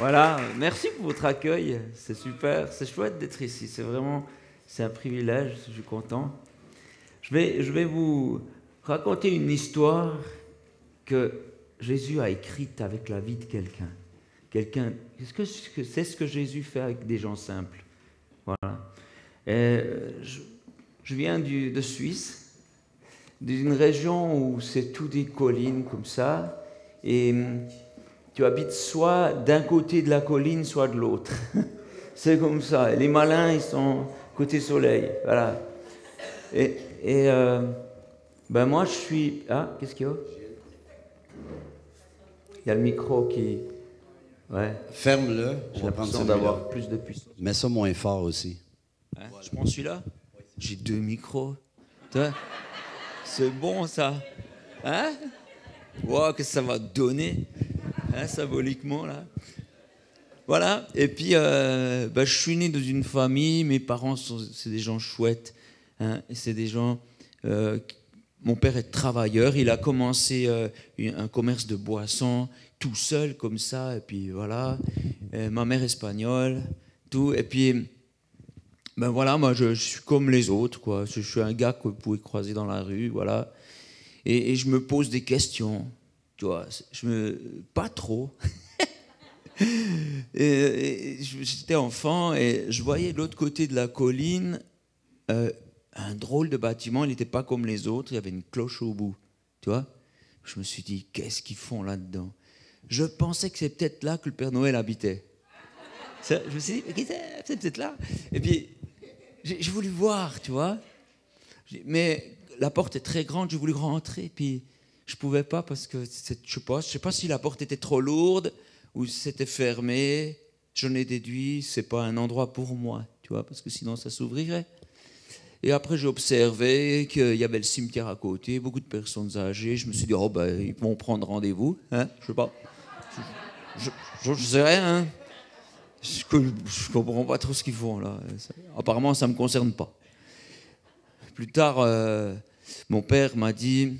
Voilà, merci pour votre accueil, c'est super, c'est chouette d'être ici, c'est vraiment, c'est un privilège, je suis content. Je vais, je vais vous raconter une histoire que Jésus a écrite avec la vie de quelqu'un. Quelqu'un, qu'est-ce que c'est ce que Jésus fait avec des gens simples? Voilà. je, je, viens du, de Suisse, d'une région où c'est tout des collines comme ça, et tu habites soit d'un côté de la colline, soit de l'autre. C'est comme ça. Les malins, ils sont côté soleil. Voilà. Et, et euh, ben moi, je suis. Ah, qu'est-ce qu'il y a? Il y a le micro qui. Ouais. Ferme-le. J'ai l'impression d'avoir plus de puissance. Mets ça moins fort aussi. Hein, je prends celui-là? J'ai deux micros. C'est bon ça. Hein? Wow, qu'est-ce que ça va donner hein, symboliquement là. Voilà, et puis euh, bah, je suis né dans une famille, mes parents, c'est des gens chouettes, hein, c'est des gens... Euh, mon père est travailleur, il a commencé euh, un commerce de boissons tout seul comme ça, et puis voilà, ma mère espagnole, tout, et puis ben voilà, moi je, suis comme les autres, quoi. Je, suis un gars que vous pouvez croiser dans la rue, voilà, et, et je me pose des questions. Tu vois, je me. Pas trop. J'étais enfant et je voyais de l'autre côté de la colline euh, un drôle de bâtiment. Il n'était pas comme les autres. Il y avait une cloche au bout. Tu vois Je me suis dit, qu'est-ce qu'ils font là-dedans? Je pensais que c'est peut-être là que le Père Noël habitait. Je me suis dit, c'est? Peut-être là. Et puis, j'ai voulu voir, tu vois. Mais la porte est très grande, j'ai voulu rentrer. Puis, je pouvais pas parce que je sais pas, je sais pas si la porte était trop lourde ou c'était fermé. J'en ai déduit, c'est pas un endroit pour moi, tu vois, parce que sinon ça s'ouvrirait. Et après, j'ai observé qu'il y avait le cimetière à côté, beaucoup de personnes âgées. Je me suis dit, oh, ben, ils vont prendre rendez-vous. Hein je sais pas. Je, ne sais rien. Hein je, ne comprends pas trop ce qu'ils font là. Apparemment, ça me concerne pas. Plus tard, euh, mon père m'a dit,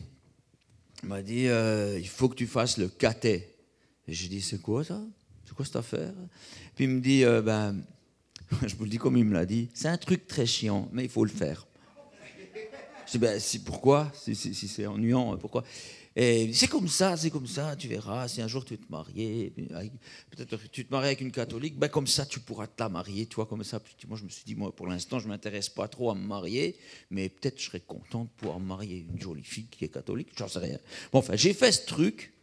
m'a dit euh, il faut que tu fasses le caté. Et j'ai dit c'est quoi ça? C'est quoi cette affaire? Puis il me dit euh, ben, je vous le dis comme il me l'a dit, c'est un truc très chiant, mais il faut le faire. Je dis ben, pourquoi? Si, c'est ennuyant, pourquoi? Et c'est comme ça, c'est comme ça, tu verras, si un jour tu te marier, peut-être tu te maries avec une catholique, ben comme ça tu pourras te la marier, toi, comme ça. moi je me suis dit, moi pour l'instant je ne m'intéresse pas trop à me marier, mais peut-être je serais content de pouvoir marier une jolie fille qui est catholique, j'en sais rien. Bon, enfin, j'ai fait ce truc,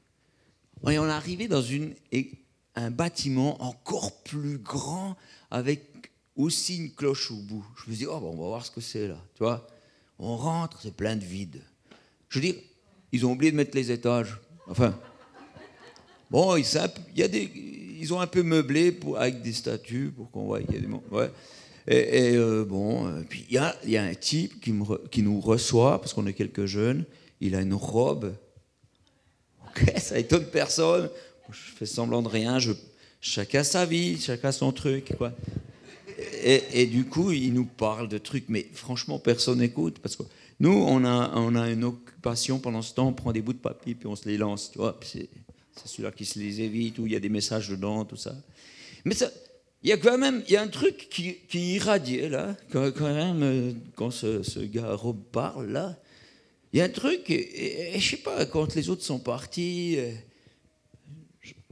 et on est arrivé dans un bâtiment encore plus grand, avec aussi une cloche au bout. Je me dit, oh, bon, on va voir ce que c'est là, tu vois. On rentre, c'est plein de vide. Je veux dire, ils ont oublié de mettre les étages. Enfin, bon, ils, ont un peu meublé avec des statues pour qu'on voit. Il y a des, ouais. Et, euh, bon, euh, puis il y a, un type qui, nous reçoit, parce qu'on est quelques jeunes, il a une robe. Ok, ça étonne personne. Je fais semblant de rien, je, chacun sa vie, chacun son truc. Et, et, du coup, il nous parle de trucs, mais franchement, personne n'écoute, parce que nous, on a, on a une occupation pendant ce temps, on prend des bouts de papier puis on se les lance, tu vois. C'est, celui-là qui se les évite, où il y a des messages dedans, tout ça. Mais ça, il y a quand même il y a un truc qui, qui irradiait, là, quand, même, quand ce, ce, gars Rob parle, là. Il y a un truc, et, je sais pas, quand les autres sont partis, euh,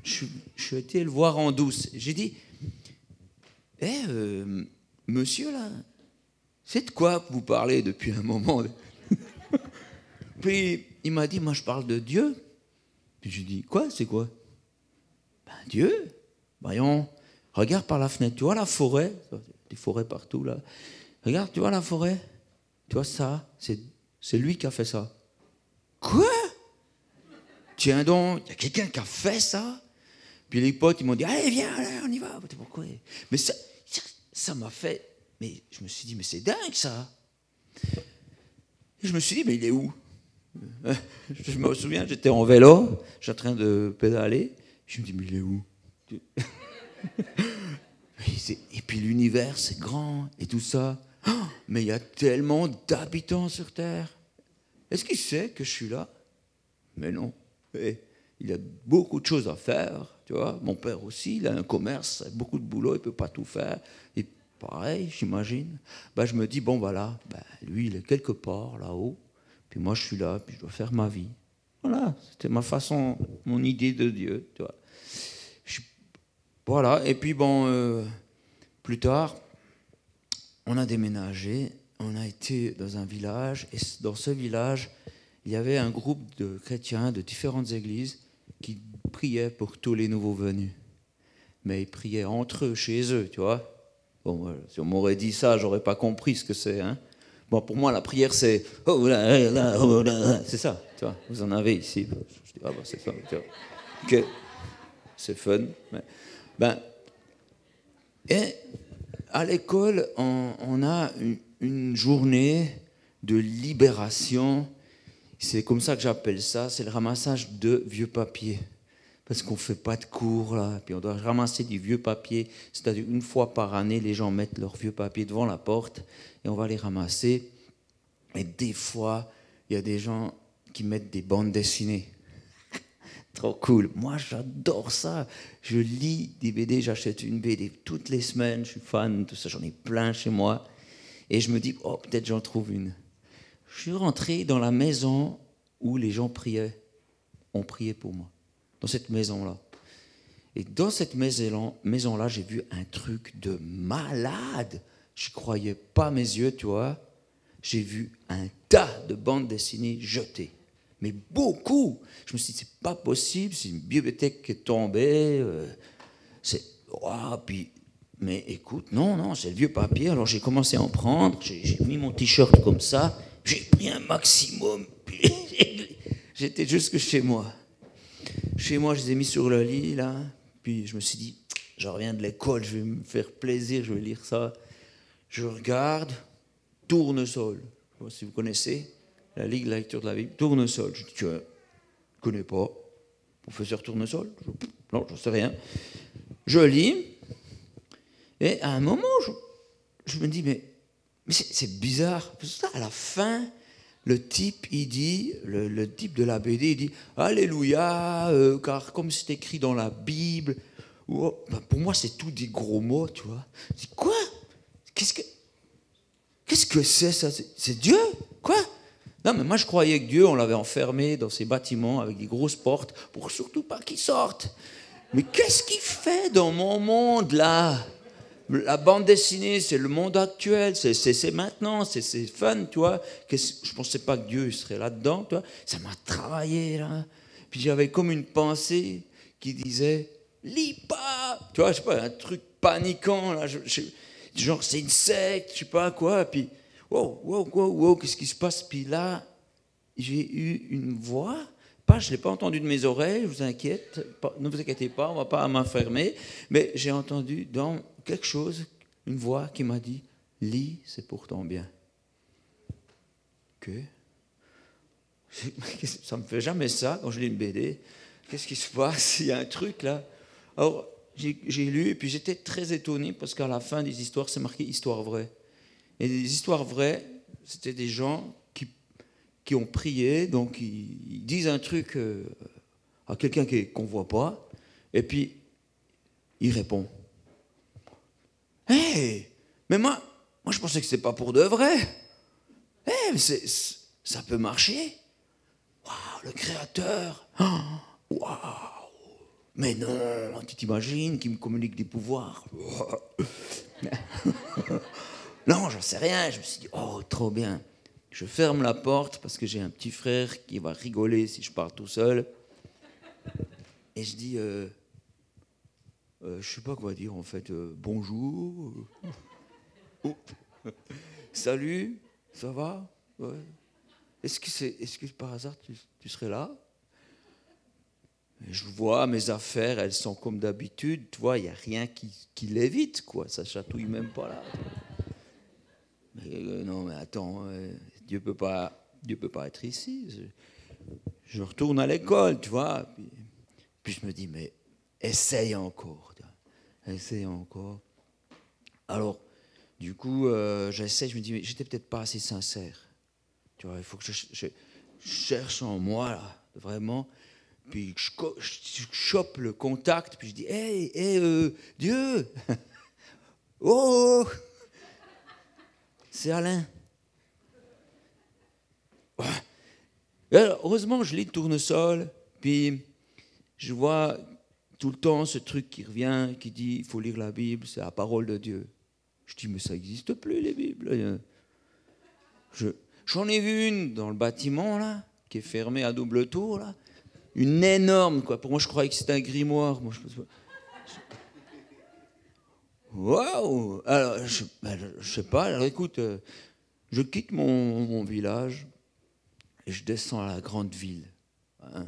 je, suis été le voir en douce. J'ai dit, hé, euh, monsieur, là, c'est de quoi vous parlez depuis un moment Puis il m'a dit, moi je parle de Dieu. Puis j'ai dit, quoi? C'est quoi? Ben Dieu. Voyons, regarde par la fenêtre, tu vois la forêt? Des forêts partout là. Regarde, tu vois la forêt? Tu vois ça? C'est lui qui a fait ça. Quoi? Tiens donc, il y a quelqu'un qui a fait ça? Puis les potes, ils m'ont dit, allez, viens, on y va. Pourquoi Mais ça m'a fait mais je me suis dit, mais c'est dingue ça. Et je me suis dit, mais il est où? Je me souviens, j'étais en vélo, j'étais en train de pédaler. Je me dis, mais il est où? Et puis l'univers, c'est grand et tout ça. Mais il y a tellement d'habitants sur Terre. Est-ce qu'il sait que je suis là? Mais non. il y a beaucoup de choses à faire. Tu vois, mon père aussi, il a un commerce, beaucoup de boulot, il peut pas tout faire. Pareil, j'imagine. Ben, je me dis, bon, voilà, ben, lui, il est quelque part là-haut, puis moi, je suis là, puis je dois faire ma vie. Voilà, c'était ma façon, mon idée de Dieu, tu vois. voilà, et puis bon, euh, plus tard, on a déménagé, on a été dans un village, et dans ce village, il y avait un groupe de chrétiens de différentes églises qui priaient pour tous les nouveaux venus. Mais ils priaient entre eux, chez eux, tu vois. Bon, si on m'aurait dit ça, j'aurais pas compris ce que c'est. Hein. Bon, pour moi, la prière, c'est oh oh là, c'est ça, tu vois. Vous en avez ici. Je dis, ah bah, c'est ça, tu c'est fun. Ben, et à l'école, on, a une journée de libération c'est comme ça que j'appelle ça, c'est le ramassage de vieux papiers. Parce qu'on ne fait pas de cours, là, puis on doit ramasser du vieux papier. C'est-à-dire, une fois par année, les gens mettent leurs vieux papiers devant la porte et on va les ramasser. Et des fois, il y a des gens qui mettent des bandes dessinées. Trop cool. Moi, j'adore ça. Je lis des BD, j'achète une BD toutes les semaines. Je suis fan de tout ça. J'en ai plein chez moi. Et je me dis, oh, peut-être j'en trouve une je suis rentré dans la maison où les gens priaient, ont prié pour moi, dans cette maison-là. Et dans cette maison-là, j'ai vu un truc de malade. Je croyais pas mes yeux, tu vois. J'ai vu un tas de bandes dessinées jetées. Mais beaucoup. Je me suis dit, c'est pas possible, c'est une bibliothèque qui est tombée. Euh, c'est. puis mais écoute, non, non, c'est le vieux papier. Alors j'ai commencé à en prendre, j'ai mis mon t-shirt comme ça, j'ai pris un maximum, j'étais jusque chez moi. Chez moi, je les ai mis sur le lit, là, puis je me suis dit, je reviens de l'école, je vais me faire plaisir, je vais lire ça. Je regarde, tournesol. Je sais pas si vous connaissez la Ligue de la lecture de la Bible, tournesol. Je dis, tu ne connais pas professeur tournesol Non, je ne sais rien. Je lis, et à un moment, je me dis, mais mais c'est bizarre. À la fin, le type, il dit, le, type de la BD, il dit Alléluia, euh, car comme c'est écrit dans la Bible. Oh, ben, pour moi, c'est tout des gros mots, tu vois. Quoi? Qu'est-ce que qu'est-ce que c'est ça? C'est Dieu? Quoi? Non, mais moi, je croyais que Dieu, on l'avait enfermé dans ses bâtiments avec des grosses portes pour surtout pas qu'il sorte. Mais qu'est-ce qu'il fait dans mon monde là? La bande dessinée, c'est le monde actuel, c'est maintenant, c'est fun, tu vois. Je ne pensais pas que Dieu serait là-dedans, tu vois. Ça m'a travaillé, là. Puis j'avais comme une pensée qui disait, lis pas, tu vois, je sais pas, un truc paniquant, là. genre, c'est une secte, je sais pas quoi. Puis, wow, wow, wow, wow, qu'est-ce qui se passe? Puis là, j'ai eu une voix pas, je ne l'ai pas entendu de mes oreilles, je vous inquiète, ne vous inquiétez pas, on ne va pas m'enfermer, mais j'ai entendu dans quelque chose, une voix qui m'a dit Lis, c'est pour ton bien. Que? Ça ne me fait jamais ça quand je lis une BD. Qu'est-ce qui se passe? Il y a un truc là. Alors, j'ai lu et puis j'étais très étonné parce qu'à la fin des histoires, c'est marqué histoire vraie. Et des histoires vraies, c'était des gens qui, qui ont prié, donc ils, disent un truc euh, à quelqu'un qu'on ne voit pas, et puis il répond. Hé, mais moi, moi je pensais que c'était pas pour de vrai. Hé, ça peut marcher. Waouh, le créateur. Waouh. Mais non, tu t'imagines qu'il me communique des pouvoirs Non, j'en sais rien. Je me suis dit, oh, trop bien. Je ferme la porte parce que j'ai un petit frère qui va rigoler si je pars tout seul. Et je dis, euh, euh, je sais pas quoi dire en fait. Euh, bonjour. Oh. Salut, ça va Est-ce que, par hasard tu, serais là? Je vois mes affaires, elles sont comme d'habitude. Tu vois, il n'y a rien qui, l'évite, quoi. Ça chatouille même pas là. Mais, euh, non, mais attends, Dieu peut peut pas être ici. Je, retourne à l'école, tu vois. puis je me dis, mais essaye encore essaye encore. Alors, du coup, euh, j'essaie, je me dis, mais j'étais peut-être pas assez sincère. Tu vois, il faut que je, cherche en moi, là, vraiment, puis je, je chope le contact, puis je dis Hé, hé, euh, Dieu Oh C'est Alain. Ouais. Et alors, heureusement, je lis tournesol, puis je vois tout le temps ce truc qui revient, qui dit il faut lire la Bible, c'est la parole de Dieu. Je dis mais ça n'existe plus les Bibles. Je, j'en ai vu une dans le bâtiment là, qui est fermée à double tour là, une énorme quoi. Pour moi, je croyais que c'était un grimoire. Moi, je. Waouh Alors, je, ben, je- sais pas. Écoute, euh, je quitte mon, mon village et je descends à la grande ville. hein.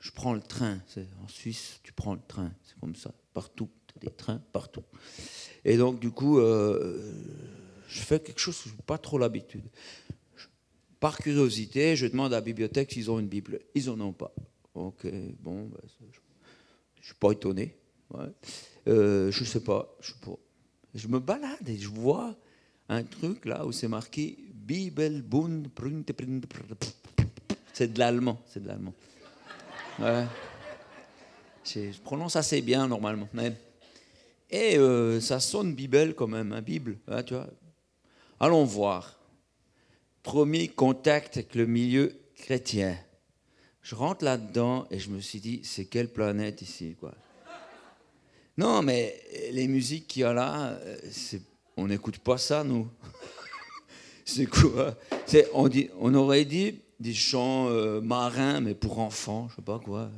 Je prends le train. En Suisse, tu prends le train. C'est comme ça. Partout. Tu as des trains partout. Et donc, du coup, euh, je fais quelque chose que je n'ai pas trop l'habitude. Par curiosité, je demande à la bibliothèque s'ils ont une Bible. Ils n'en ont pas. Ok, bon, ben, je ne suis pas étonné. Euh, je ne sais pas. Je sais pas. Je me balade et je vois un truc là où c'est marqué Bibelbund. C'est de l'allemand. C'est de l'allemand. Ouais. Je, prononce assez bien normalement. mais- Et euh, ça sonne Bible quand même, hein, Bible. hein, tu vois. Allons voir. Premier contact avec le milieu chrétien. Je rentre là-dedans et je me suis dit, c'est quelle planète ici, quoi? Non, mais les musiques qu'il y a là, euh, on n'écoute pas ça, nous. c'est quoi? On, dit, on aurait dit des chants euh, marins, mais pour enfants, je sais pas quoi.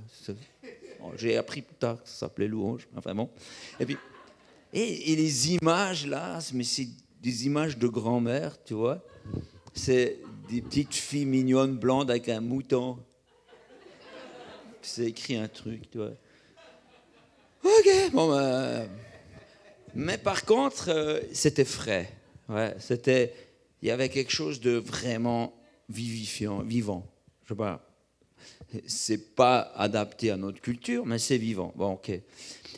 Oh, J'ai appris plus tard que ça s'appelait louange, enfin bon. Et puis, et, les images là, mais c'est des images de grand-mère, tu vois. C'est des petites filles mignonnes blondes avec un mouton. C'est écrit un truc, tu vois. Ok, bon, ben, mais par contre, euh, c'était frais. Ouais, c'était, il y avait quelque chose de vraiment vivifiant, vivant. Je sais pas. C'est pas adapté à notre culture, mais c'est vivant. Bon, ok.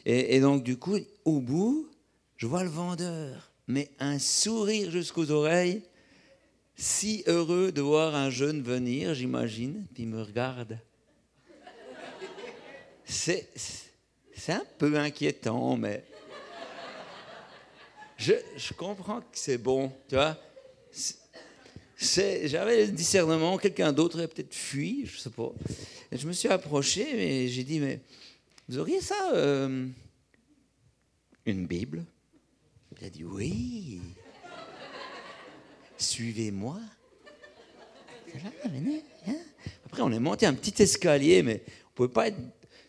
Et, donc, du coup, au bout, je vois le vendeur, mais un sourire jusqu'aux oreilles, si heureux de voir un jeune venir, j'imagine, puis me regarde. C'est, c'est un peu inquiétant, mais je, je comprends que c'est bon, tu vois. J'avais le discernement, quelqu'un d'autre aurait peut-être fui, je sais pas. Je me suis approché, mais j'ai dit, mais vous auriez ça, euh, une Bible? Il a dit, oui. Suivez-moi. Hein. Après, on est monté un petit escalier, mais on pouvait pas être,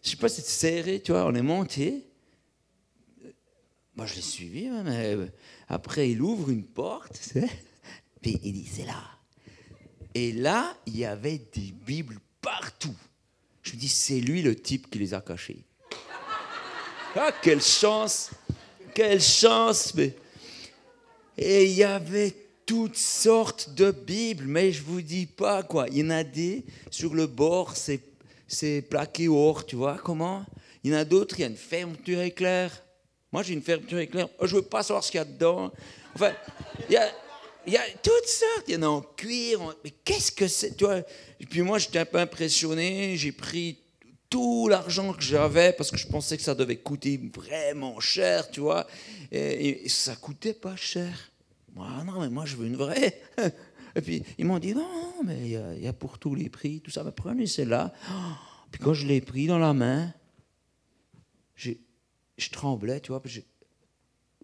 je sais pas, c'est serré, tu vois. On est monté. Moi, je l'ai suivi, hein, mais après, il ouvre une porte, tu sais, puis il dit, c'est là. Et là, il y avait des Bibles partout. Je me dis, c'est lui le type qui les a cachées. Ah, quelle chance Quelle chance mais... Et il y avait toutes sortes de Bibles, mais je vous dis pas quoi. Il y en a des sur le bord, c'est, c'est plaqué or, tu vois comment? Il y en a d'autres, il y a une fermeture éclair. Moi, j'ai une fermeture éclair. Je veux pas savoir ce qu'il y a dedans. Enfin, il y a, il y a toutes sortes. Il y en a en cuir. Mais qu'est-ce que c'est tu vois Et puis moi, j'étais un peu impressionné. J'ai pris tout l'argent que j'avais parce que je pensais que ça devait coûter vraiment cher, tu vois. Et, et ça coûtait pas cher. Moi, non, mais moi, je veux une vraie. Et puis, ils m'ont dit, non, mais il y, a- pour tous les prix, tout ça. Mais prenez celle-là. Puis quand je l'ai pris dans la main, je tremblais, tu vois. puis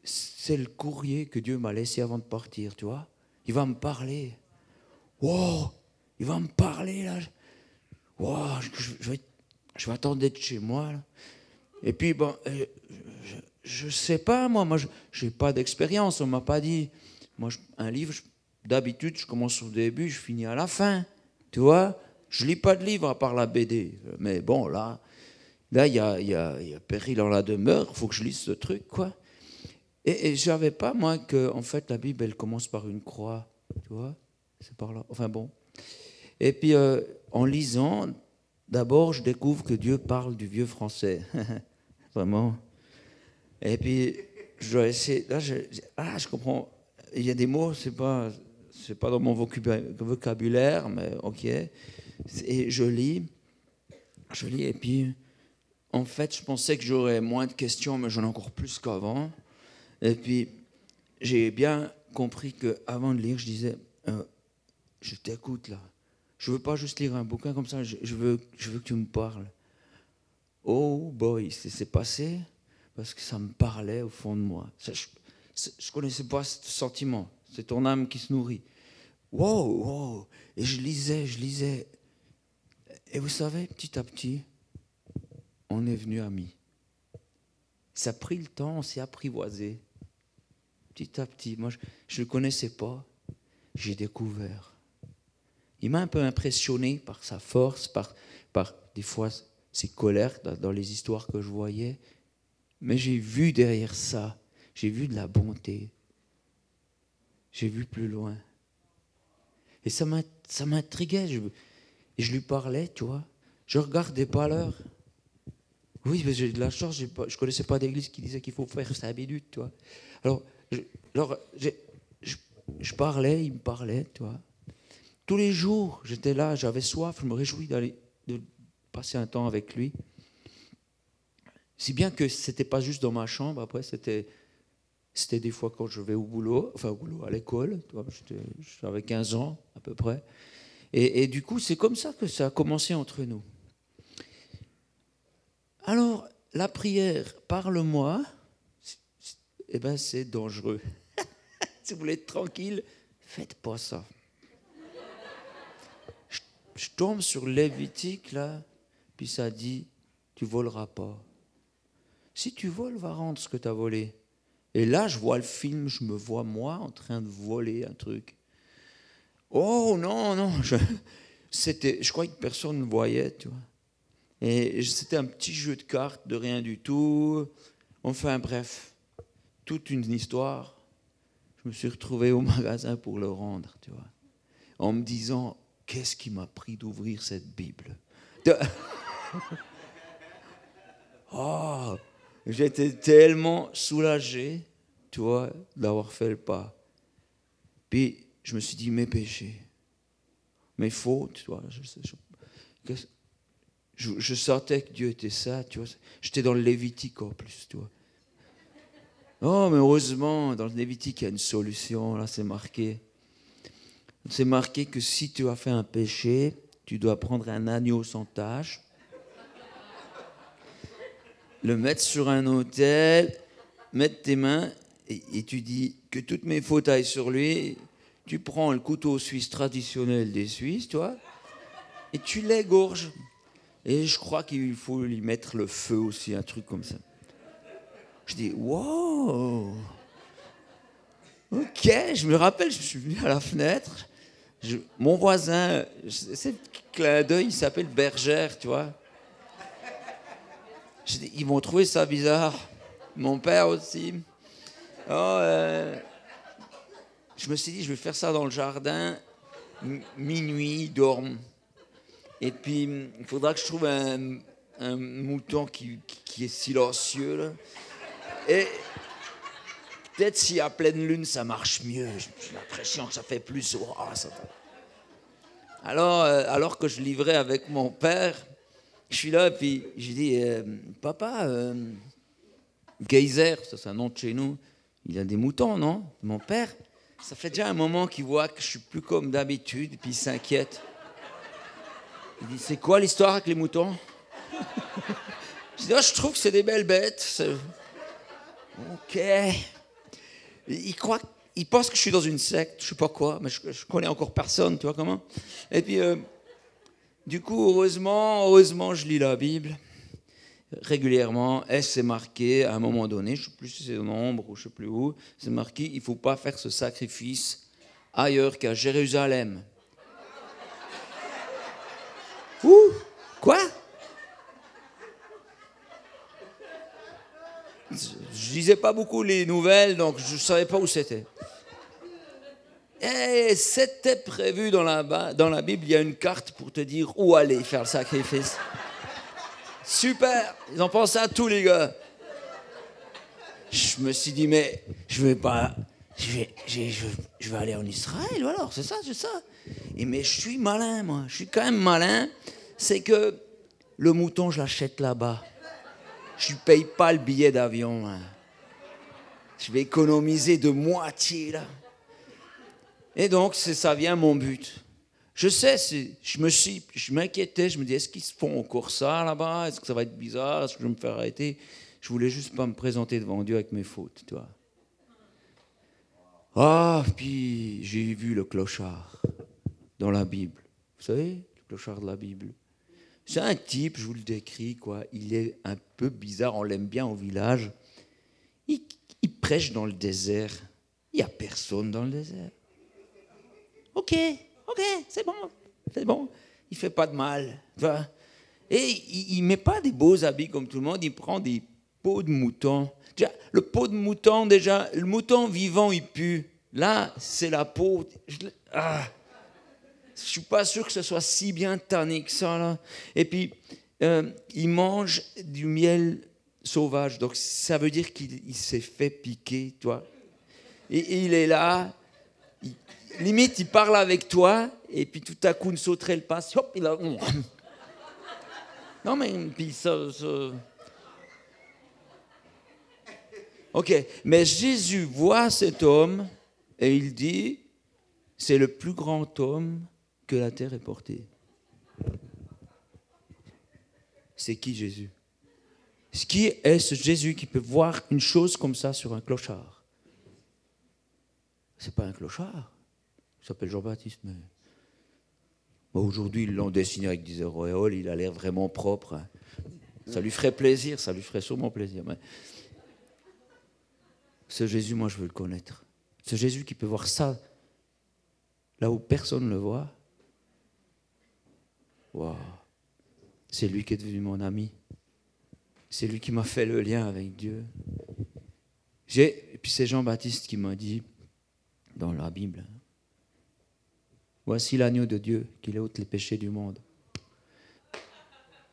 C'est le courrier que Dieu m'a laissé avant de partir, tu vois. Il va me parler. Wow, il va me parler, là. Wow, je, vais, je vais attendre d'être chez moi, là. Et puis, bon, euh, je sais pas, moi, moi je n'ai pas d'expérience, on ne m'a pas dit. Moi, un livre, d'habitude, je commence au début, je finis à la fin. Tu vois Je lis pas de livre à part la BD. Mais bon, là, là il y a, y, a, y a péril dans la demeure, il faut que je lise ce truc, quoi. Et, et je savais pas, moi, que en fait, la Bible, elle commence par une croix. Tu vois C'est par là. Enfin bon. Et puis, euh, en lisant, d'abord, je découvre que Dieu parle du vieux français. Vraiment. Et puis, je dois essayer. Là, je, ah, je comprends. Il y a des mots, c'est pas, pas dans mon vocabulaire, mais ok. Et je lis. Je lis et puis, en fait, je pensais que j'aurais moins de questions, mais j'en ai encore plus qu'avant. Et puis, j'ai bien compris que avant de lire, je disais, euh, je t'écoute là. Je veux pas juste lire un bouquin comme ça. Je, veux, je veux que tu me parles. Oh boy, c'est passé parce que ça me parlait au fond de moi. Je, je connaissais pas ce sentiment. C'est ton âme qui se nourrit. Wow, wow. Et je lisais, je lisais. Et vous savez, petit à petit, on est venu amis. Ça a pris le temps, on s'est apprivoisé. Petit à petit, moi, je ne le connaissais pas. J'ai découvert. Il m'a un peu impressionné par sa force, par, par des fois ses colères dans, les histoires que je voyais. Mais j'ai vu derrière ça, j'ai vu de la bonté. J'ai vu plus loin. Et ça m'intriguait. Je, et je lui parlais, tu vois. Je regardais pas l'heure. Oui, mais j'ai de la chance, je ne connaissais pas d'église qui disait qu'il faut faire cinq minutes, tu vois. Alors, alors je, je, parlais, il me parlait, tu vois. Tous les jours, j'étais là, j'avais soif, je me réjouis d'aller de passer un temps avec lui. Si bien que c'était pas juste dans ma chambre, après c'était c'était des fois quand je vais au boulot, enfin au boulot, à l'école, j'avais 15 ans à peu près. Et, du coup, c'est comme ça que ça a commencé entre nous. Alors, la prière, parle-moi, eh ben, c'est dangereux. si vous voulez être tranquille, faites pas ça. Je, tombe sur Lévitique, là, puis ça dit, tu voleras pas. Si tu voles, va rendre ce que tu as volé. Et là, je vois le film, je me vois moi en train de voler un truc. Oh non, non, je, c'était, je crois que personne ne voyait, tu vois. Et c'était un petit jeu de cartes, de rien du tout. Enfin bref, toute une histoire. Je me suis retrouvé au magasin pour le rendre, tu vois. En me disant, qu'est-ce qui m'a pris d'ouvrir cette Bible? Oh, J'étais tellement soulagé, tu vois, d'avoir fait le pas. Puis je me suis dit, mes péchés, mes fautes, tu vois. Je, je, je, sentais que Dieu était ça, tu vois. J'étais dans le Lévitique en plus, tu vois. Oh, mais heureusement, dans le Lévitique, il y a une solution, là, c'est marqué. C'est marqué que si tu as fait un péché, tu dois prendre un agneau sans tache le mettre sur un autel, mettre tes mains et, tu dis que toutes mes fautes aillent sur lui. Tu prends le couteau suisse traditionnel des Suisses, toi, et tu l'égorges. Et je crois qu'il faut lui mettre le feu aussi, un truc comme ça. Je dis, wow! Ok, je me rappelle, je suis venu à la fenêtre. mon voisin, c'est clin d'œil, il s'appelle Bergère, tu vois ils vont trouver ça bizarre. Mon père aussi. Oh, euh, je me suis dit, je vais faire ça dans le jardin. minuit, dorme. Et puis, il faudra que je trouve un, mouton qui, est silencieux. Là. Et peut-être si à pleine lune, ça marche mieux. J'ai l'impression que ça fait plus. Alors, euh, alors que je livrais avec mon père, je suis là, puis je dis, euh, papa, euh, Geyser, ça c'est un nom de chez nous, il a des moutons, non Mon père, ça fait déjà un moment qu'il voit que je suis plus comme d'habitude, puis il s'inquiète. Il dit, c'est quoi l'histoire avec les moutons? Je dis, oh, je trouve que c'est des belles bêtes. Ok. Il croit, il pense que je suis dans une secte, je sais pas quoi, mais je, je connais encore personne, tu vois comment Et puis, euh, du coup, heureusement, heureusement, je lis la Bible régulièrement et c'est marqué à un moment donné, je ne sais plus si c'est au nombre ou je ne sais plus où, c'est marqué il ne faut pas faire ce sacrifice ailleurs qu'à Jérusalem. Ouh Quoi? Je lisais pas beaucoup les nouvelles, donc je ne savais pas où c'était. Et c'était prévu dans la, dans la Bible, il y a une carte pour te dire où aller faire le sacrifice. Super, ils ont pensé à tous les gars. Je me suis dit, mais je vais pas, je vais, je, vais aller en Israël, alors, c'est ça, c'est ça. Et mais je suis malin, moi, je suis quand même malin. C'est que Le mouton, je l'achète là-bas. Je ne paye pas le billet d'avion. hein. Je vais économiser de moitié là. Et donc, ça vient mon but. Je sais, je me suis, je m'inquiétais, je me dis, est-ce qu'ils font encore ça là-bas? Est-ce que ça va être bizarre? Est-ce que je vais me faire arrêter? Je voulais juste pas me présenter devant Dieu avec mes fautes, tu vois. Ah, puis j'ai vu le clochard dans la Bible. Vous savez, le clochard de la Bible? C'est un type, je vous le décris, quoi. Il est un peu bizarre, on l'aime bien au village. Dans le désert. Il n'y a personne dans le désert. Ok, ok, c'est bon, c'est bon. Il fait pas de mal. Et il, il met pas des beaux habits comme tout le monde. Il prend des peaux de mouton. Déjà, le pot de mouton, déjà, le mouton vivant, il pue. Là, c'est la peau. Je, l'ai- ah. Suis pas sûr que ce soit si bien tanné que ça là. Et puis, euh, il mange du miel sauvage. Donc, ça veut dire qu'il il s'est fait piquer, toi. Et, il est là, limite, il parle avec toi, et puis tout à coup, une sauterelle passe, hop, il a... Non, mais puis ça, ça- Ok, mais Jésus voit cet homme, et il dit, c'est le plus grand homme que la terre ait porté. C'est qui Jésus? Qui est ce Jésus qui peut voir une chose comme ça sur un clochard C'est pas un clochard. Il s'appelle Jean-Baptiste, mais. Aujourd'hui, ils l'ont dessiné avec des auréoles, il a l'air vraiment propre. hein. Ça lui ferait plaisir, ça lui ferait sûrement plaisir. Mais... Ce Jésus, moi, je veux le connaître. Ce Jésus qui peut voir ça là où personne ne le voit. Waouh. C'est lui qui est devenu mon ami. C'est lui qui m'a fait le lien avec Dieu. J'ai, puis c'est Jean-Baptiste qui m'a dit dans la Bible, voici l'agneau de Dieu qui ôte les péchés du monde.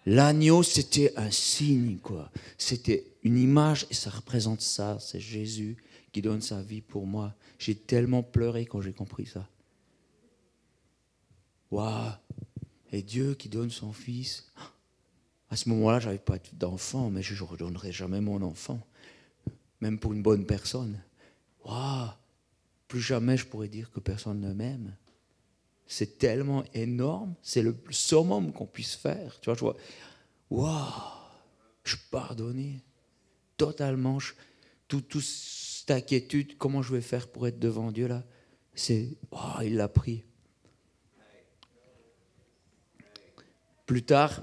L'agneau, c'était un signe, quoi. C'était une image et ça représente ça. C'est Jésus qui donne sa vie pour moi. J'ai tellement pleuré quand j'ai compris ça. Waouh! Et Dieu qui donne son fils. À ce moment-là, j'avais pas d'enfant, mais je ne redonnerai jamais mon enfant, même pour une bonne personne. Waouh! Plus jamais je pourrais dire que personne ne m'aime. C'est tellement énorme, c'est le summum qu'on puisse faire. Tu vois, je vois, waouh! Je suis totalement. Je- tout, tout cette inquiétude, comment je vais faire pour être devant Dieu là? C'est, waouh, il l'a pris. Plus tard,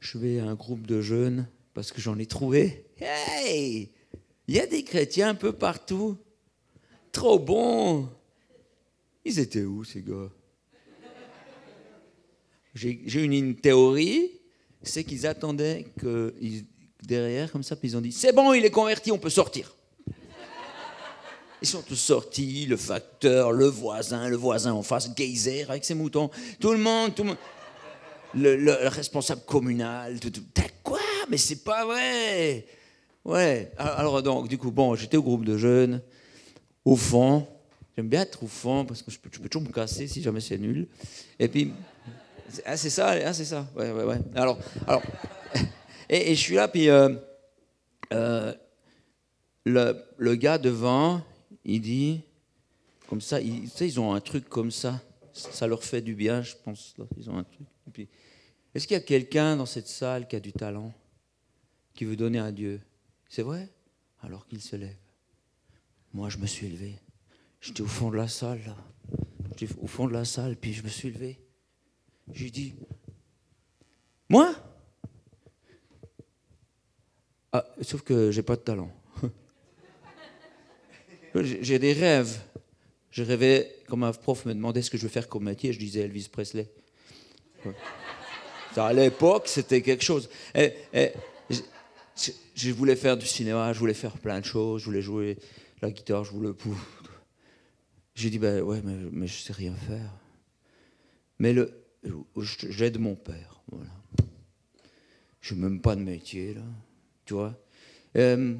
je vais à un groupe de jeunes parce que j'en ai trouvé. Hey Il y a des chrétiens un peu partout. Trop bon Ils étaient où ces gars? J'ai une, théorie, c'est qu'ils attendaient que derrière, comme ça, puis ils ont dit C'est bon, il est converti, on peut sortir. Ils sont tous sortis, le facteur, le voisin, le voisin en face, Geyser avec ses moutons, tout le monde, tout le monde le, le- le responsable communal, tout, tout. Quoi Mais c'est pas vrai Ouais, alors donc, du coup, bon, j'étais au groupe de jeunes, au fond, j'aime bien être au fond, parce que je peux, toujours me casser si jamais c'est nul. Et puis, ah, c'est ça, ah, c'est ça, ouais, ouais, ouais. Alors, alors et, je suis là, puis euh, euh, le, gars devant, il dit, comme ça, tu sais, ils ont un truc comme ça, ça leur fait du bien, je pense, ils ont un truc. Est-ce qu'il y a quelqu'un dans cette salle qui a du talent, qui veut donner à Dieu? C'est vrai? Alors qu'il se lève. Moi, je me suis levé. J'étais au fond de la salle, là. J'étais au fond de la salle, puis je me suis levé. J'ai dit, moi? Ah, Sauf que j'ai pas de talent. J'ai j'ai des rêves. Je rêvais, comme un prof me demandait ce que je veux faire comme métier, je disais Elvis Presley. À l'époque, c'était quelque chose. Et- et je, voulais faire du cinéma, je voulais faire plein de choses, je voulais jouer la guitare, je voulais. J'ai dit, ben ouais, mais, mais je sais rien faire. Mais le, j'aide mon père, voilà. Je n'ai même pas de métier, là, tu vois. Euh,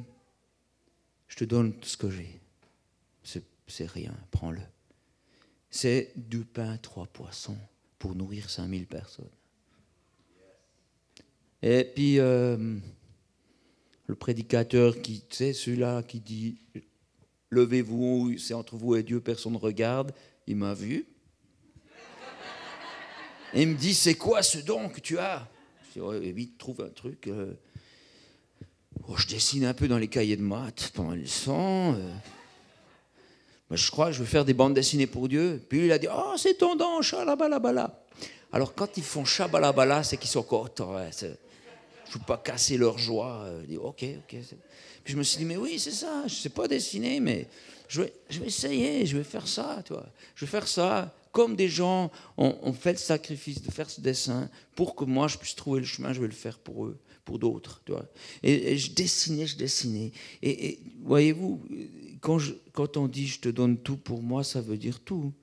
je te donne tout ce que j'ai. C'est rien, prends-le. C'est du pain, trois poissons pour nourrir 5000 personnes. Et puis, euh, le prédicateur, qui, tu sais, celui-là qui dit Levez-vous, c'est entre vous et Dieu, personne ne regarde, il m'a vu. Et il me dit C'est quoi ce don que tu as? Je dis trouve un truc. euh. Oh, je dessine un peu dans les cahiers de maths pendant les leçons. euh. Je crois que je veux faire des bandes dessinées pour Dieu. Puis il a dit Oh, c'est ton don, chalabalabala. Alors, quand ils font chabalabala, c'est qu'ils sont contents. c'est- je ne veux pas casser leur joie. Euh, dis, ok, ok. Puis je me suis dit, mais oui, c'est ça, je ne sais pas dessiner, mais je vais, je vais essayer, je vais faire ça, tu vois. Je vais faire ça, comme des gens ont, fait le sacrifice de faire ce dessin, pour que moi, je puisse trouver le chemin, je vais le faire pour eux, pour d'autres. Et, et je dessinais, je dessinais. Et voyez-vous, quand, on dit, je te donne tout pour moi, ça veut dire tout.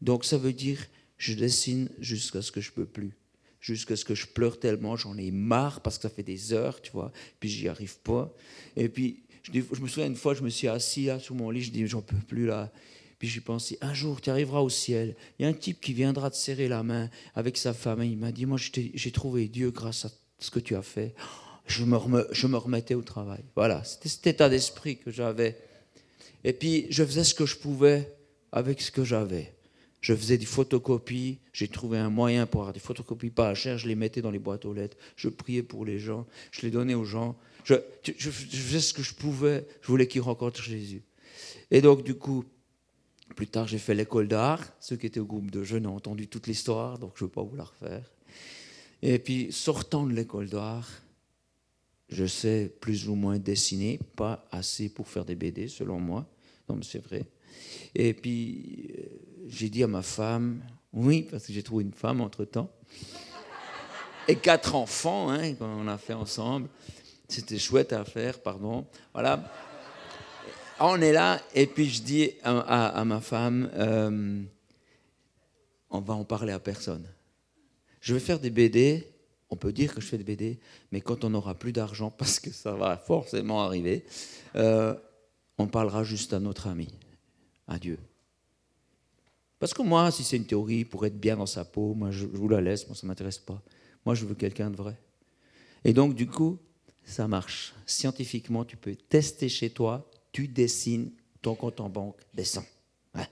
Donc ça veut dire, je dessine jusqu'à ce que je peux plus jusqu'à ce que je pleure tellement, j'en ai marre parce que ça fait des heures, tu vois, puis j'y arrive pas. Et puis, je, me souviens une fois, je me suis assis là sur mon lit, je dis, j'en peux plus là. Puis j'ai pensé, un jour, tu arriveras au ciel. Il y a un type qui viendra te serrer la main avec sa femme. Et il m'a dit, moi, j'ai trouvé Dieu grâce à ce que tu as fait. Je me remettais au travail. Voilà, c'était cet état d'esprit que j'avais. Et puis, je faisais ce que je pouvais avec ce que j'avais. Je faisais des photocopies, j'ai trouvé un moyen pour avoir des photocopies pas cher, je les mettais dans les boîtes aux lettres, je priais pour les gens, je les donnais aux gens, je, je- je faisais ce que je pouvais, je voulais qu'ils rencontrent Jésus. Et donc du coup, plus tard j'ai fait l'école d'art, ceux qui étaient au groupe de jeunes ont entendu toute l'histoire, donc je ne veux pas vous la refaire. Et puis sortant de l'école d'art, je sais plus ou moins dessiner, pas assez pour faire des BD selon moi, non mais c'est vrai. Et puis, euh, j'ai dit à ma femme, oui, parce que j'ai trouvé une femme entre-temps, et quatre enfants, hein, qu'on a fait ensemble. C'était chouette à faire, pardon. Voilà. On est là, et puis je dis à, ma femme, euh, on va en parler à personne. Je vais faire des BD, on peut dire que je fais des BD, mais quand on n'aura plus d'argent, parce que ça va forcément arriver, euh, on parlera juste à notre ami à Dieu. Parce que moi, si c'est une théorie pour être bien dans sa peau, moi je, je vous la laisse, moi ça ne m'intéresse pas. Moi je veux quelqu'un de vrai. Et donc du coup, ça marche. Scientifiquement, tu peux tester chez toi, tu dessines, ton compte en banque descend. Ouais,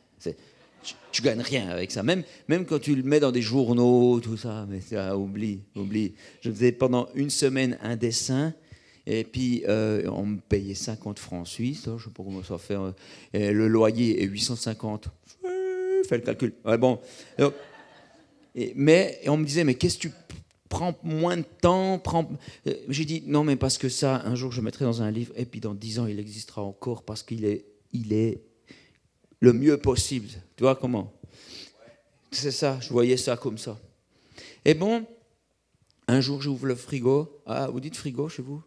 tu, tu gagnes rien avec ça. Même, même quand tu le mets dans des journaux, tout ça, mais ça, oublie, oublie. Je faisais pendant une semaine un dessin. Et puis, euh, on me payait 50 francs suisses, hein, je ne sais pas comment ça fait. euh, et le loyer est 850. Euh, Fais le calcul. Bon. Mais on me disait, mais qu'est-ce que tu prends moins de temps. Euh, J'ai dit, non, mais parce que ça, un jour, je mettrai dans un livre, et puis dans 10 ans, il existera encore, parce qu'il est, il est le mieux possible. Tu vois comment? C'est ça, je voyais ça comme ça. Et bon, un jour, j'ouvre le frigo. Ah, vous dites frigo chez vous?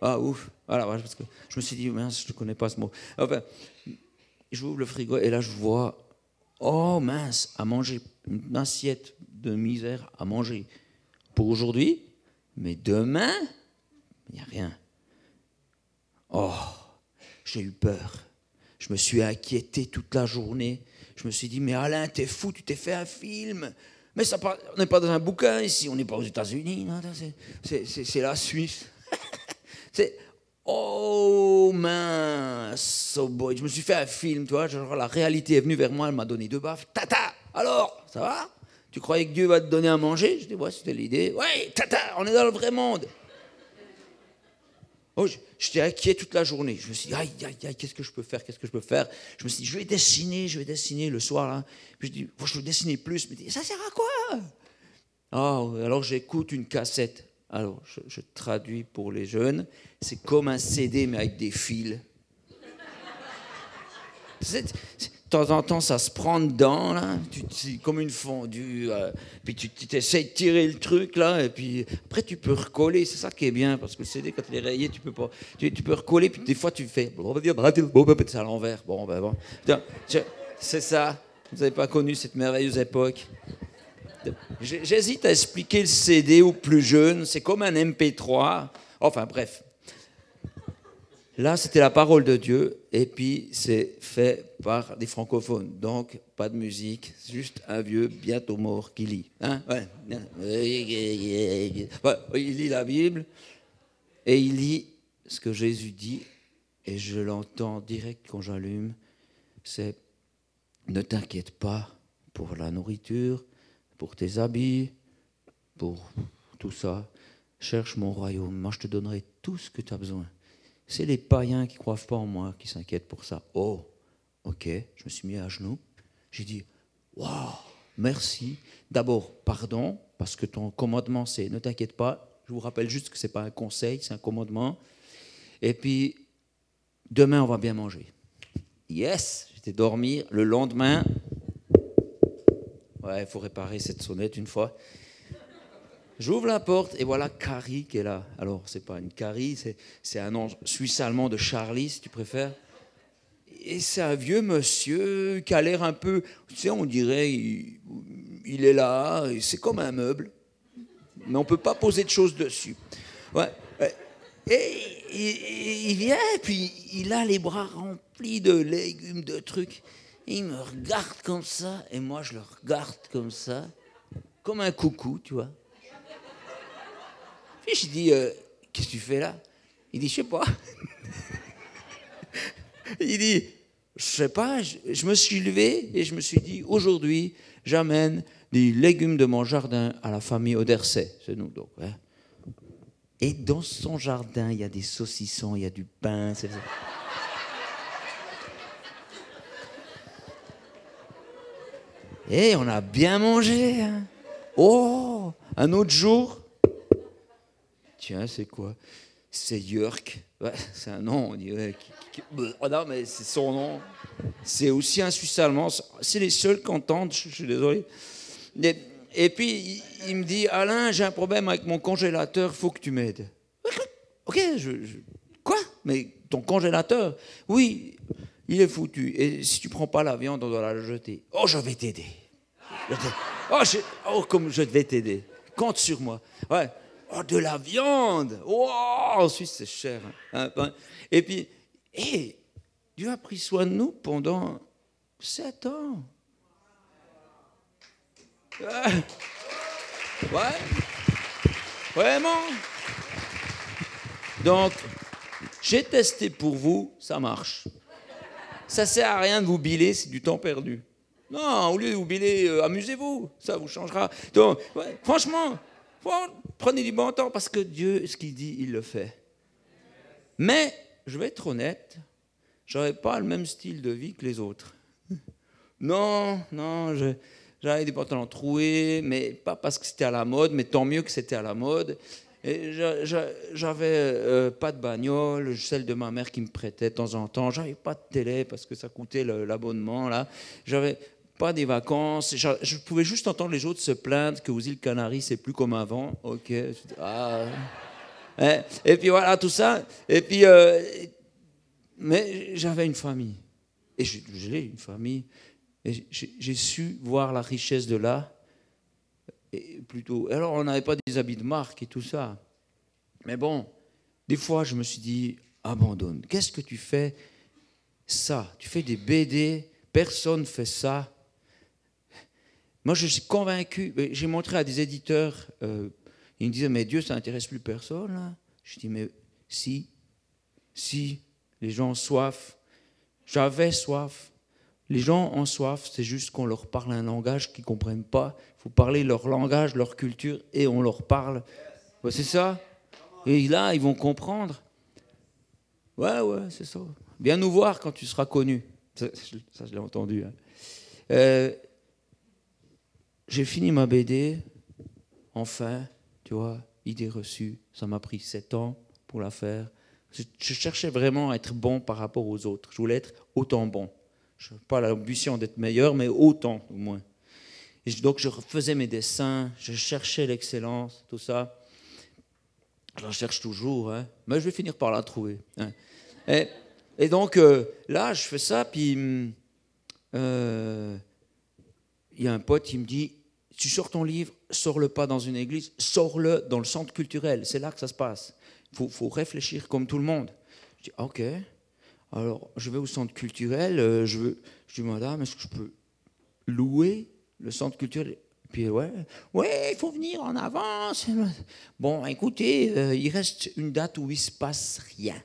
Ah, ouf. Voilà, voilà, parce que je me suis dit, mince, je ne connais pas ce mot. Enfin, j'ouvre le frigo et là, je vois, oh mince, à manger, une assiette de misère à manger pour aujourd'hui, mais demain, il n'y a rien. Oh, j'ai eu peur. Je me suis inquiété toute la journée. Je me suis dit, mais Alain, t'es fou, tu t'es fait un film. Mais ça, on n'est pas dans un bouquin ici, on n'est pas aux États-Unis, c'est la Suisse. c'est oh mince, oh boy, je me suis fait un film, tu vois, genre la réalité est venue vers moi, elle m'a donné deux baffes. Tata, alors, ça va? Tu croyais que Dieu va te donner à manger? Je dis, ouais, c'était l'idée. Ouais, tata, on est dans le vrai monde. Oh, j'étais inquiet toute la journée. Je me suis dit, aïe, aïe, aïe, qu'est-ce que je peux faire Qu'est-ce que je peux faire? Je me suis dit, je vais dessiner, je vais dessiner le soir. Là. Puis je dis, oh, je veux dessiner plus. Mais ça sert à quoi? Oh, alors j'écoute une cassette. Alors, je, je traduis pour les jeunes. C'est comme un CD, mais avec des fils. De temps en temps, ça se prend dedans, là. Tu, comme une fondue. euh, puis tu tu essaies de tirer le truc, là. Et puis après, tu peux recoller. C'est ça qui est bien, parce que le CD, quand il est rayé, tu peux pas. Tu, tu peux recoller, puis des fois, tu fais. C'est à l'envers. Bon, ben bon. C'est ça. Vous n'avez pas connu cette merveilleuse époque. J'hésite à expliquer le CD aux plus jeunes. C'est comme un MP3. Enfin, bref. Là, c'était la parole de Dieu, et puis c'est fait par des francophones. Donc, pas de musique, juste un vieux bientôt mort qui lit. Hein il lit la Bible, et il lit ce que Jésus dit, et je l'entends direct quand j'allume, c'est ne t'inquiète pas pour la nourriture, pour tes habits, pour tout ça. Cherche mon royaume, moi je te donnerai tout ce que tu as besoin. C'est les païens qui ne croient pas en moi qui s'inquiètent pour ça. Oh, ok, je me suis mis à genoux. J'ai dit, waouh, merci. D'abord, pardon, parce que ton commandement, c'est ne t'inquiète pas. Je vous rappelle juste que ce n'est pas un conseil, c'est un commandement. Et puis, demain, on va bien manger. Yes, j'étais dormir. Le lendemain, ouais, il faut réparer cette sonnette une fois. J'ouvre la porte et voilà Carrie qui est là. Alors, c'est pas une Carrie, c'est un nom suisse-allemand de Charlie, si tu préfères. Et c'est un vieux monsieur qui a l'air un peu, tu sais, on dirait, il, est là, c'est comme un meuble, mais on peut pas poser de choses dessus. Ouais. Et il, vient, puis il a les bras remplis de légumes, de trucs. il me regarde comme ça, et moi je le regarde comme ça, comme un coucou, tu vois. Puis je dis, euh, qu'est-ce que tu fais là? Il dit, je sais pas. il dit, je sais pas, je, me suis levé et je me suis dit, aujourd'hui, j'amène des légumes de mon jardin à la famille Oderset. C'est nous donc. Hein. Et dans son jardin, il y a des saucissons, il y a du pain. Et on a bien mangé. Hein. Oh, un autre jour, C'est quoi? C'est Jörg. c'est un nom, on dirait. Oh non, mais c'est son nom. C'est aussi un Suisse allemand. C'est les seuls qui entendent, je, suis désolé. Et, puis, il, me dit Alain, j'ai un problème avec mon congélateur, faut que tu m'aides. Ok, je, quoi? Mais ton congélateur? Oui, il est foutu. Et si tu prends pas la viande, on doit la jeter. Oh, je vais t'aider. Oh, oh, comme je vais t'aider. Compte sur moi. Ouais. Oh, de la viande oh, En Suisse, c'est cher. Hein. Hein, et puis, Dieu a pris soin de nous pendant sept ans. Ouais. Vraiment. Donc, j'ai testé pour vous, ça marche. Ça sert à rien de vous biler, c'est du temps perdu. Non, au lieu de vous biler, euh, amusez-vous, ça vous changera. Donc, franchement, prenez du bon temps parce que Dieu, ce qu'il dit, il le fait. Mais, je vais être honnête, j'avais pas le même style de vie que les autres. Non, non, j'avais des pantalons troués, mais pas parce que c'était à la mode, mais tant mieux que c'était à la mode. J'avais euh, pas de bagnole, celle de ma mère qui me prêtait de temps en temps. J'avais pas de télé parce que ça coûtait l'abonnement là. J'avais pas des vacances. Je, pouvais juste entendre les autres se plaindre que aux îles Canaries, c'est plus comme avant. Ok. Ah. Hein? Et puis voilà, tout ça. Et puis, euh, mais j'avais une famille. Et j'ai une famille. Et j'ai su voir la richesse de là. Et plutôt. Alors, on n'avait pas des habits de marque et tout ça. Mais bon, des fois, je me suis dit, abandonne. Qu'est-ce que tu fais Ça, tu fais des BD, personne fait ça. Moi, je suis convaincu. J'ai montré à des éditeurs, euh, ils me disaient, mais Dieu, ça n'intéresse plus personne. Je dis, mais si, si, les gens ont soif. J'avais soif. Les gens ont soif, c'est juste qu'on leur parle un langage qu'ils ne comprennent pas. Il faut parler leur langage, leur culture, et on leur parle. c'est ça. Et là, ils vont comprendre. Ouais, ouais, c'est ça. Viens nous voir quand tu seras connu. Ça, je l'ai entendu. Hein. Euh, j'ai fini ma BD, enfin, tu vois, idée reçue. Ça m'a pris sept ans pour la faire. Je, cherchais vraiment à être bon par rapport aux autres. Je voulais être autant bon. Je n'ai pas l'ambition d'être meilleur, mais autant au moins. Donc je refaisais mes dessins, je cherchais l'excellence, tout ça. Je la cherche toujours, hein. mais je vais finir par la trouver. Hein. Et, donc euh, là, je fais ça, puis hum, euh, il y a un pote qui me dit tu sors ton livre, sors-le pas dans une église, sors-le dans le centre culturel. C'est là que ça se passe. Il faut, réfléchir comme tout le monde. Je dis, ok. Alors, je vais au centre culturel. euh, je, veux, je dis, madame, est-ce que je peux louer le centre culturel? Puis, ouais, ouais, il faut venir en avance. Bon, écoutez, euh, il reste une date où il se passe rien.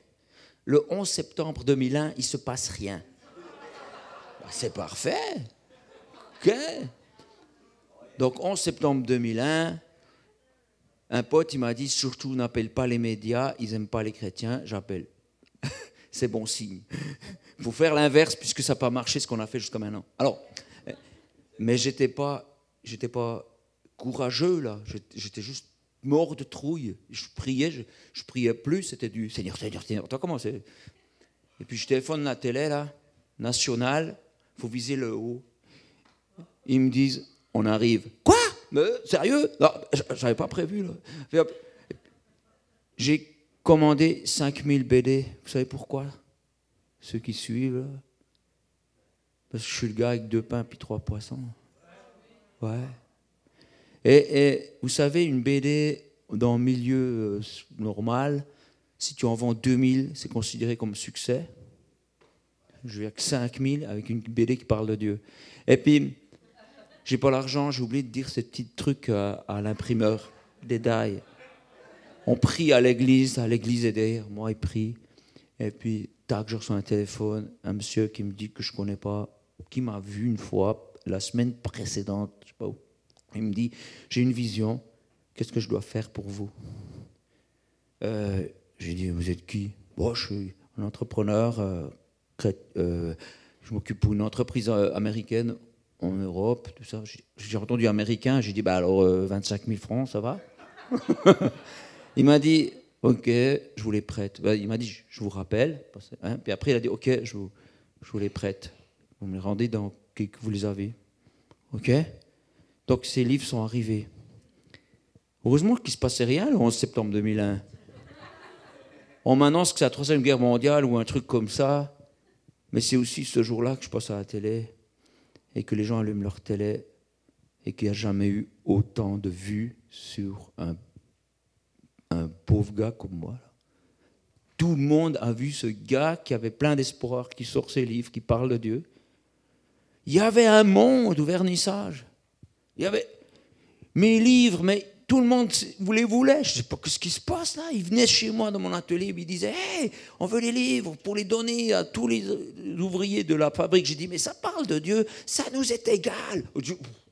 Le 11 septembre 2001, il se passe rien. Bah, c'est parfait. Ok. Donc, 11 septembre 2001, un pote, il m'a dit surtout n'appelle pas les médias, ils n'aiment pas les chrétiens, j'appelle. C'est bon signe. Il faut faire l'inverse puisque ça n'a pas marché ce qu'on a fait jusqu'à maintenant. Alors, euh, mais j'étais pas, j'étais pas courageux là. J'étais- juste mort de trouille. Je priais, je, je priais plus. C'était du Seigneur, Seigneur, Seigneur. Toi comment c'est Et puis je téléphone la télé là, nationale. Faut viser le haut. Ils me disent, on arrive. Quoi? Mais sérieux? Non, j'avais pas prévu J'ai commandé 5000 BD. Vous savez pourquoi? Ceux qui suivent. Parce que je suis le gars avec deux pains puis trois poissons. Ouais. Et, vous savez, une BD dans le milieu euh, normal, si tu en vends 2000, c'est considéré comme succès. Je viens que 5000 avec une BD qui parle de Dieu. Et puis, j'ai pas l'argent, j'ai oublié de dire ce petit truc à, à l'imprimeur, détail. On prie à l'église, à l'église est derrière, moi il prie. Et puis, tac, je reçois un téléphone, un monsieur qui me dit que je connais pas, qui m'a vu une fois, la semaine précédente, je sais pas où. Il me dit, j'ai une vision, qu'est-ce que je dois faire pour vous? Euh, J'ai dit, vous êtes qui? Bon, je suis un entrepreneur, euh, euh, je m'occupe pour une entreprise euh, américaine en Europe, tout ça. J'ai- entendu américain, j'ai dit, bah alors euh, 25 000 francs, ça va? Il m'a dit, ok, je vous les prête. Ben, il m'a dit, je vous rappelle. hein. Puis après, il a dit, ok, je vous, les prête. Vous me les rendez dans que vous les avez. Ok? Donc ces livres sont arrivés. Heureusement qu'il ne se passait rien le 11 septembre 2001. On m'annonce que c'est la Troisième Guerre mondiale ou un truc comme ça. Mais c'est aussi ce jour-là que je passe à la télé et que les gens allument leur télé et qu'il n'y a jamais eu autant de vues sur un pauvre gars comme moi. Tout le monde a vu ce gars qui avait plein d'espoir, qui sort ses livres, qui parle de Dieu. Il y avait un monde au vernissage. Il y avait mes livres, mais tout le monde voulait. Je ne sais pas ce qui se passe là? Ils venaient chez moi dans mon atelier, ils disaient Hey, on veut les livres pour les donner à tous les ouvriers de la fabrique. J'ai dit Mais ça parle de Dieu, ça nous est égal.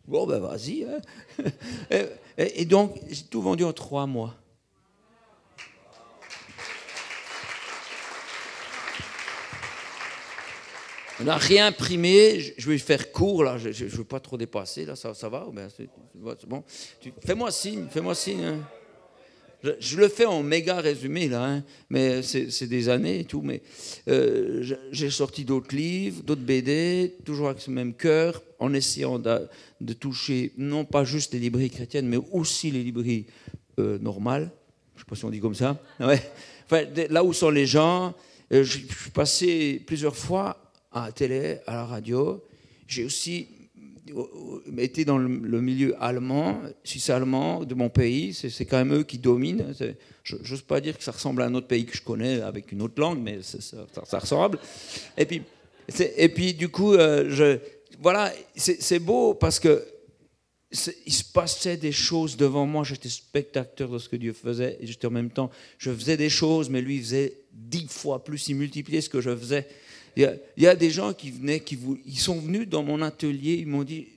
Bon, ben vas-y. hein. Et, et- et donc, j'ai tout vendu en trois mois. On n'a rien imprimé, je- vais faire court là, je ne veux pas trop dépasser là, ça, va bon. Fais-moi signe, fais-moi signe. hein. Je, le fais en méga résumé là, hein, mais c'est des années et tout. Mais euh, j'ai sorti d'autres livres, d'autres BD, toujours avec ce même cœur, en essayant de, toucher non pas juste les librairies chrétiennes, mais aussi les librairies euh, normales. Je ne sais pas si on dit comme ça. Enfin, là où sont les gens, euh, je suis passé plusieurs fois à la télé, à la radio. J'ai aussi euh, été dans le, milieu allemand, suisse-allemand de mon pays. C'est quand même eux qui dominent. Je n'ose pas dire que ça ressemble à un autre pays que je connais avec une autre langue, mais ça, ça- ressemble. Et puis, et puis du coup, euh, je, voilà, c'est beau parce que il se passait des choses devant moi. J'étais spectateur de ce que Dieu faisait. Et j'étais en même temps, je faisais des choses, mais lui faisait dix fois plus. Il multipliait ce que je faisais. Y a, y a des gens qui venaient, qui ils sont venus dans mon atelier. Ils m'ont dit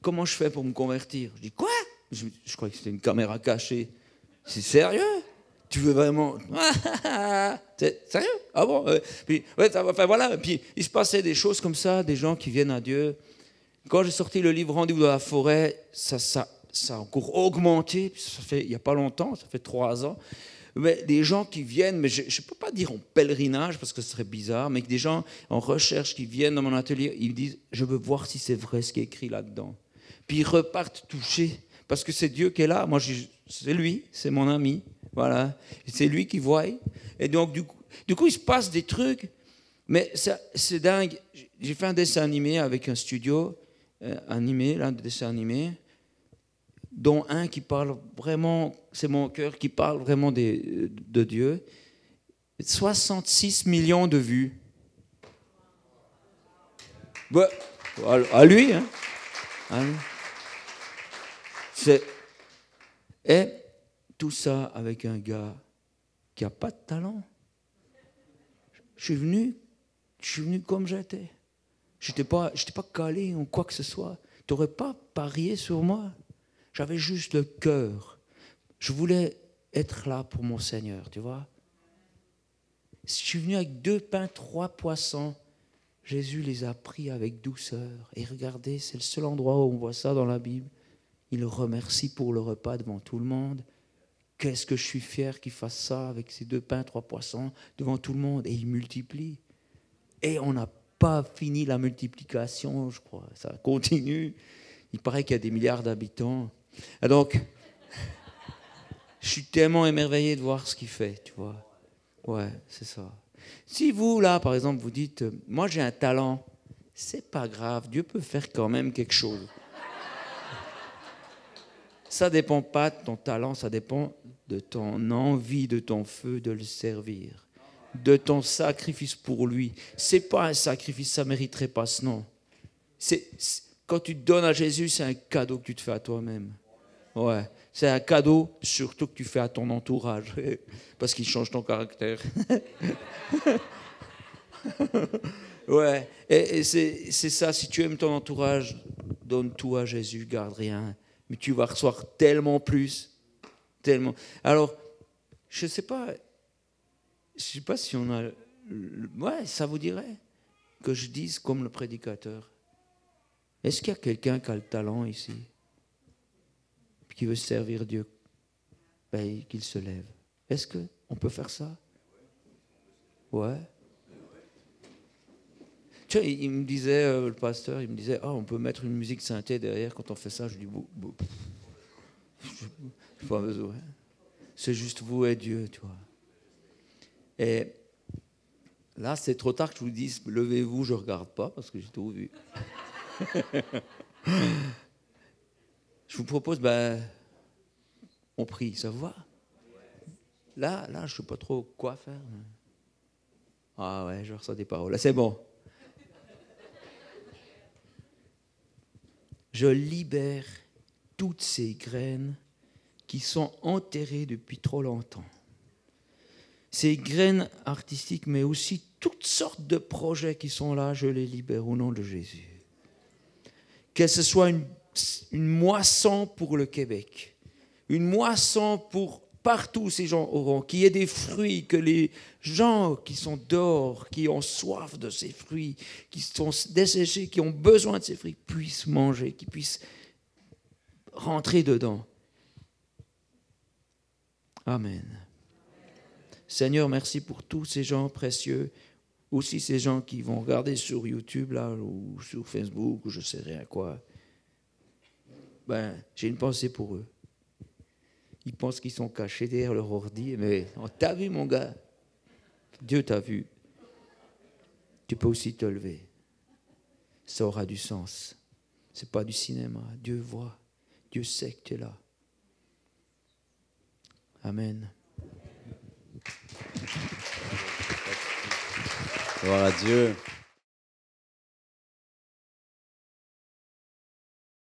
Comment je fais pour me convertir? Je dis Quoi? Je, je crois que c'était une caméra cachée. C'est sérieux? Tu veux vraiment? Sérieux? Ah bon? Euh, Puis, enfin voilà. Puis il se passait des choses comme ça, des gens qui viennent à Dieu. Quand j'ai sorti le livre Rendez-vous dans la forêt, ça, ça, a encore augmenté. Ça fait il n'y a pas longtemps, ça fait trois ans. Mais des gens qui viennent, mais je ne peux pas dire en pèlerinage parce que ce serait bizarre, mais des gens en recherche qui viennent dans mon atelier, ils disent Je veux voir si c'est vrai ce qui est écrit là-dedans. Puis ils repartent touchés parce que c'est Dieu qui est là. Moi, c'est lui, c'est mon ami. Voilà. C'est lui qui voit. Et donc, du coup, du coup, il se passe des trucs. Mais c'est dingue. J'ai fait un dessin animé avec un studio euh, animé, là, de dessin animé, dont un qui parle vraiment, c'est mon cœur, qui parle vraiment de Dieu. 66 millions de vues. Bah, à lui, hein. C'est... Et tout ça avec un gars qui n'a pas de talent. Je suis venu, je suis venu comme j'étais. Je n'étais pas, pas calé ou quoi que ce soit. Tu n'aurais pas parié sur moi? J'avais juste le cœur. Je voulais être là pour mon Seigneur, tu vois. Je suis venu avec deux pains, trois poissons. Jésus les a pris avec douceur. Et regardez, c'est le seul endroit où on voit ça dans la Bible. Il remercie pour le repas devant tout le monde. Qu'est-ce que je suis fier qu'il fasse ça avec ces deux pains, trois poissons devant tout le monde. Et il multiplie. Et on n'a pas fini la multiplication, je crois. Ça continue. Il paraît qu'il y a des milliards d'habitants. Et donc, je suis tellement émerveillé de voir ce qu'il fait, tu vois. Ouais, c'est ça. Si vous, là, par exemple, vous dites, moi j'ai un talent, c'est pas grave, Dieu peut faire quand même quelque chose ça dépend pas de ton talent, ça dépend de ton envie, de ton feu de le servir, de ton sacrifice pour lui. C'est pas un sacrifice, ça mériterait pas ce nom. C'est quand tu te donnes à Jésus, c'est un cadeau que tu te fais à toi-même. Ouais, c'est un cadeau surtout que tu fais à ton entourage parce qu'il change ton caractère. ouais, et, c'est ça. Si tu aimes ton entourage, donne tout à Jésus, garde rien mais tu vas recevoir tellement plus. Tellement. Alors, je ne sais pas, je sais pas si on a. Ouais, ça vous dirait que je dise comme le prédicateur. Est-ce qu'il y a quelqu'un qui a le talent ici, qui veut servir Dieu, ben, qu'il se lève Est-ce qu'on peut faire ça? Ouais il me disait, euh, le pasteur, il me disait, ah, on peut mettre une musique synthé derrière quand on fait ça. Je dis, pas besoin. C'est juste vous et Dieu, tu vois. Et là, c'est trop tard que je vous dise, levez-vous, je ne regarde pas parce que j'ai tout vu. je vous propose, ben, on prie, ça vous va? Là, là, je ne sais pas trop quoi faire. Ah ouais, je ressens des paroles. Là, c'est bon. je libère toutes ces graines qui sont enterrées depuis trop longtemps. Ces graines artistiques, mais aussi toutes sortes de projets qui sont là, je les libère au nom de Jésus. Que ce soit une, moisson pour le Québec, une moisson pour partout ces gens auront, qu'il y ait des fruits, que les gens qui sont dehors, qui ont soif de ces fruits, qui sont desséchés, qui ont besoin de ces fruits, puissent manger, qu'ils puissent rentrer dedans. Amen. Seigneur, merci pour tous ces gens précieux, aussi ces gens qui vont regarder sur YouTube là, ou sur Facebook, ou je sais rien quoi. Ben, j'ai une pensée pour eux. Ils pensent qu'ils sont cachés derrière leur ordi, mais on t'a vu, mon gars? Dieu t'a vu. Tu peux aussi te lever. Ça aura du sens. C'est pas du cinéma. Dieu voit. Dieu sait que tu es là. Amen. Gloire Dieu.